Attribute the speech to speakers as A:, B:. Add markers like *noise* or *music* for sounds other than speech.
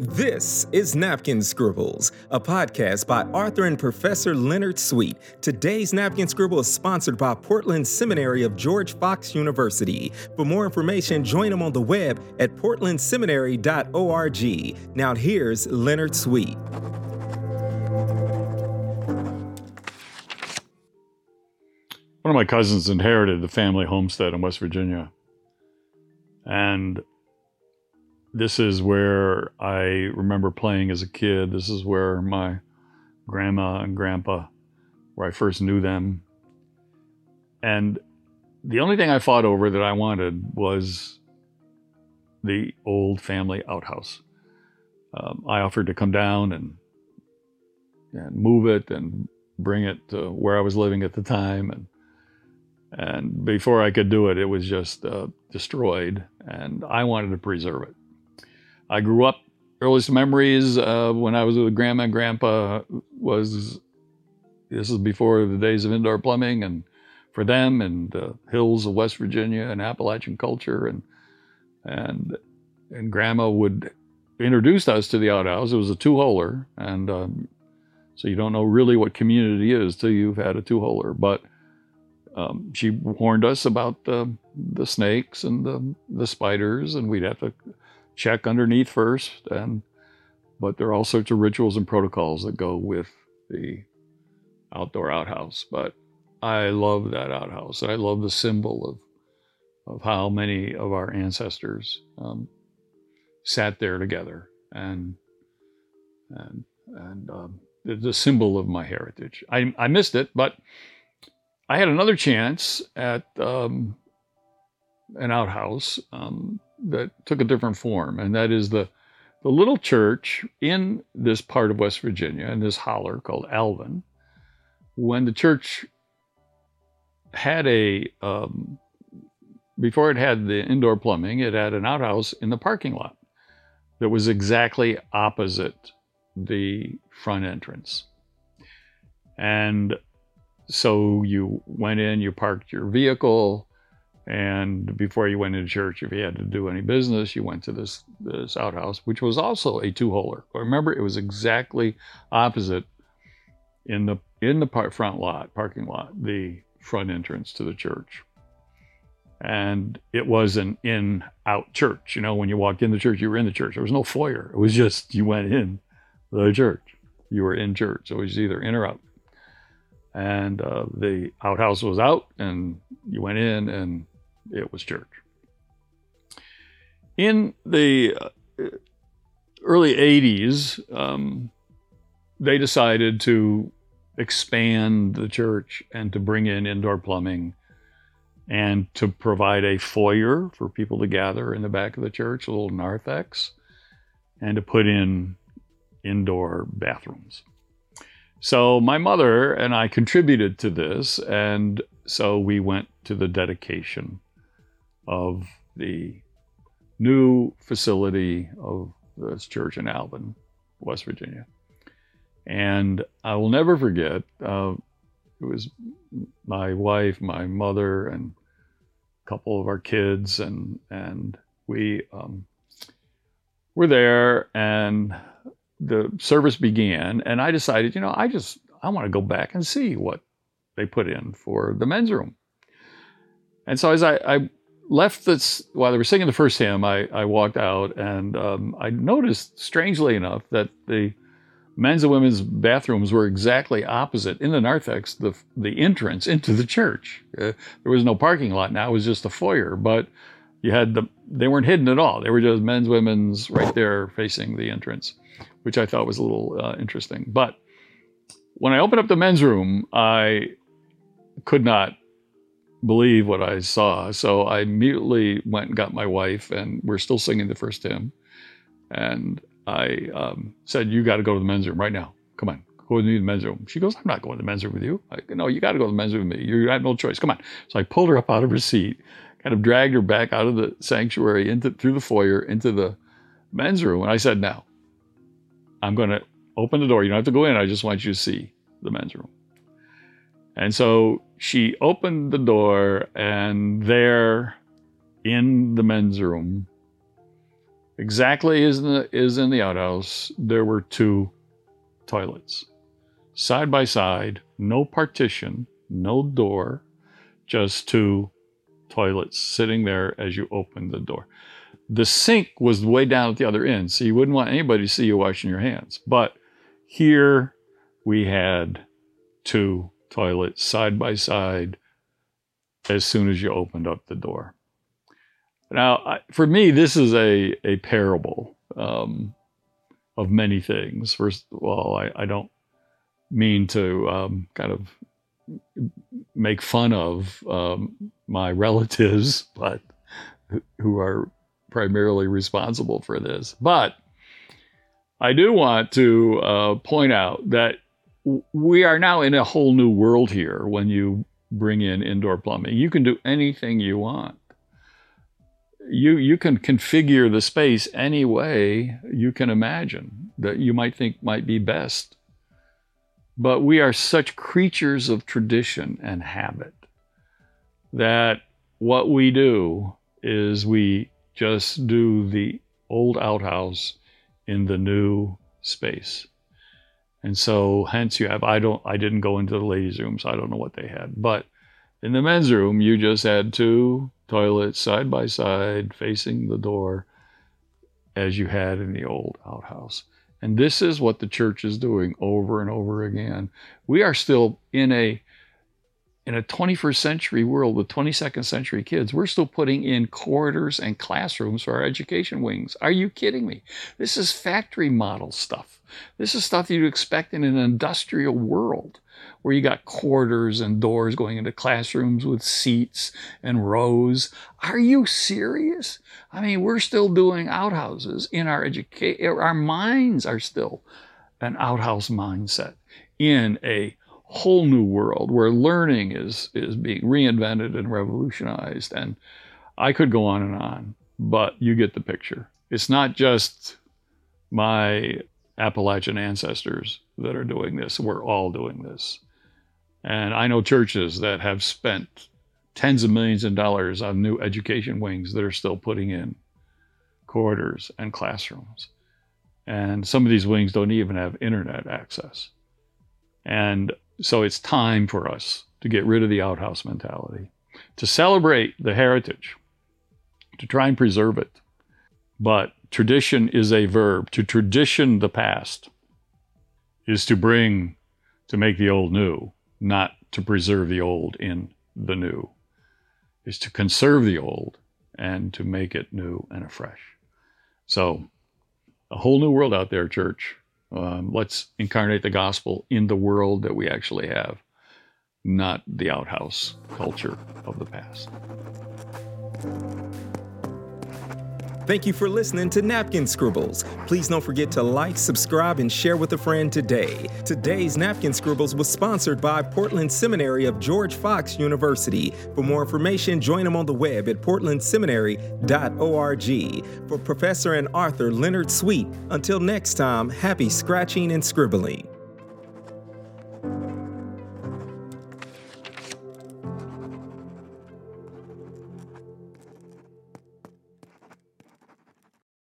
A: This is Napkin Scribbles, a podcast by author and Professor Leonard Sweet. Today's Napkin Scribble is sponsored by Portland Seminary of George Fox University. For more information, join them on the web at portlandseminary.org. Now, here's Leonard Sweet.
B: One of my cousins inherited the family homestead in West Virginia. And this is where I remember playing as a kid. This is where my grandma and grandpa, where I first knew them. And the only thing I fought over that I wanted was the old family outhouse. Um, I offered to come down and and move it and bring it to where I was living at the time. And and before I could do it, it was just uh, destroyed. And I wanted to preserve it. I grew up, earliest memories when I was with grandma and grandpa was this is before the days of indoor plumbing and for them and the hills of West Virginia and Appalachian culture and and and grandma would introduce us to the outhouse. It was a two-holer, and um, so you don't know really what community is till you've had a two-holer. But um, she warned us about the the snakes and the the spiders, and we'd have to check underneath first and but there are all sorts of rituals and protocols that go with the outdoor outhouse but i love that outhouse. I love the symbol of of how many of our ancestors um, sat there together and and and um, the, the symbol of my heritage. I, I missed it but i had another chance at um, an outhouse um, that took a different form, and that is the the little church in this part of West Virginia, in this holler called Alvin. When the church had a um, before it had the indoor plumbing, it had an outhouse in the parking lot that was exactly opposite the front entrance. And so you went in, you parked your vehicle, and before you went into church, if you had to do any business, you went to this this outhouse, which was also a two-holer. Remember, it was exactly opposite in the in the par- front lot, parking lot, the front entrance to the church. And it was an in-out church. You know, when you walked in the church, you were in the church. There was no foyer. It was just you went in the church. You were in church. So it was either in or out. And uh, the outhouse was out, and you went in, and it was church. In the uh, early 80s, um, they decided to expand the church and to bring in indoor plumbing and to provide a foyer for people to gather in the back of the church, a little narthex, and to put in indoor bathrooms. So my mother and I contributed to this, and so we went to the dedication of the new facility of this church in Alvin, West Virginia. And I will never forget, uh, it was my wife, my mother, and a couple of our kids, and, and we um, were there, and the service began. And I decided, you know, I just, I want to go back and see what they put in for the men's room. And so as I, I left this while they were singing the first hymn. I, I walked out and um, I noticed, strangely enough, that the men's and women's bathrooms were exactly opposite in the narthex, the the entrance into the church. Uh, there was no parking lot now; it was just a foyer. But you had the they weren't hidden at all. They were just men's, women's, right there facing the entrance, which I thought was a little uh, interesting. But when I opened up the men's room, I could not believe what I saw. So I immediately went and got my wife, and we're still singing the first hymn. And I um, said, You got to go to the men's room right now. Come on, go to the men's room. She goes, I'm not going to the men's room with you. I No, you got to go to the men's room with me. You have no choice. Come on. So I pulled her up out of her seat, kind of dragged her back out of the sanctuary into through the foyer into the men's room. And I said, Now, I'm going to open the door. You don't have to go in. I just want you to see the men's room. And so she opened the door, and there in the men's room exactly as in the, as in the outhouse, there were two toilets, side by side, no partition, no door, just two toilets sitting there as you opened the door. The sink was way down at the other end, so you wouldn't want anybody to see you washing your hands. But here we had two toilets side by side as soon as you opened up the door. Now, for me, this is a, a parable um, of many things. First of all, I, I don't mean to um, kind of make fun of um, my *laughs* relatives, but who are primarily responsible for this. But I do want to uh, point out that we are now in a whole new world here when you bring in indoor plumbing. You can do anything you want. You, you can configure the space any way you can imagine that you might think might be best. But we are such creatures of tradition and habit that what we do is we just do the old outhouse in the new space. And so hence you have I don't I didn't go into the ladies' room, so I don't know what they had. But in the men's room, you just had two toilets side by side facing the door as you had in the old outhouse. And this is what the church is doing over and over again. We are still in a in a 21st century world with 22nd century kids, we're still putting in corridors and classrooms for our education wings. Are you kidding me? This is factory model stuff. This is stuff you'd expect in an industrial world where you got corridors and doors going into classrooms with seats and rows. Are you serious? I mean, we're still doing outhouses in our education. Our minds are still an outhouse mindset in a whole new world where learning is is being reinvented and revolutionized. And I could go on and on but you get the picture. It's not just my Appalachian ancestors that are doing this. We're all doing this. And I know churches that have spent tens of millions of dollars on new education wings that are still putting in corridors and classrooms. And some of these wings don't even have internet access. And so it's time for us to get rid of the outhouse mentality, to celebrate the heritage, to try and preserve it. But tradition is a verb. To tradition the past is to bring, to make the old new, not to preserve the old in the new, is to conserve the old and to make it new and afresh. So, a whole new world out there, church. Um, let's incarnate the gospel in the world that we actually have, not the outhouse culture of the past.
A: Thank you for listening to Napkin Scribbles. Please don't forget to like, subscribe, and share with a friend today. Today's Napkin Scribbles was sponsored by Portland Seminary of George Fox University. For more information, join them on the web at portlandseminary.org. For Professor and author Leonard Sweet, until next time, happy scratching and scribbling.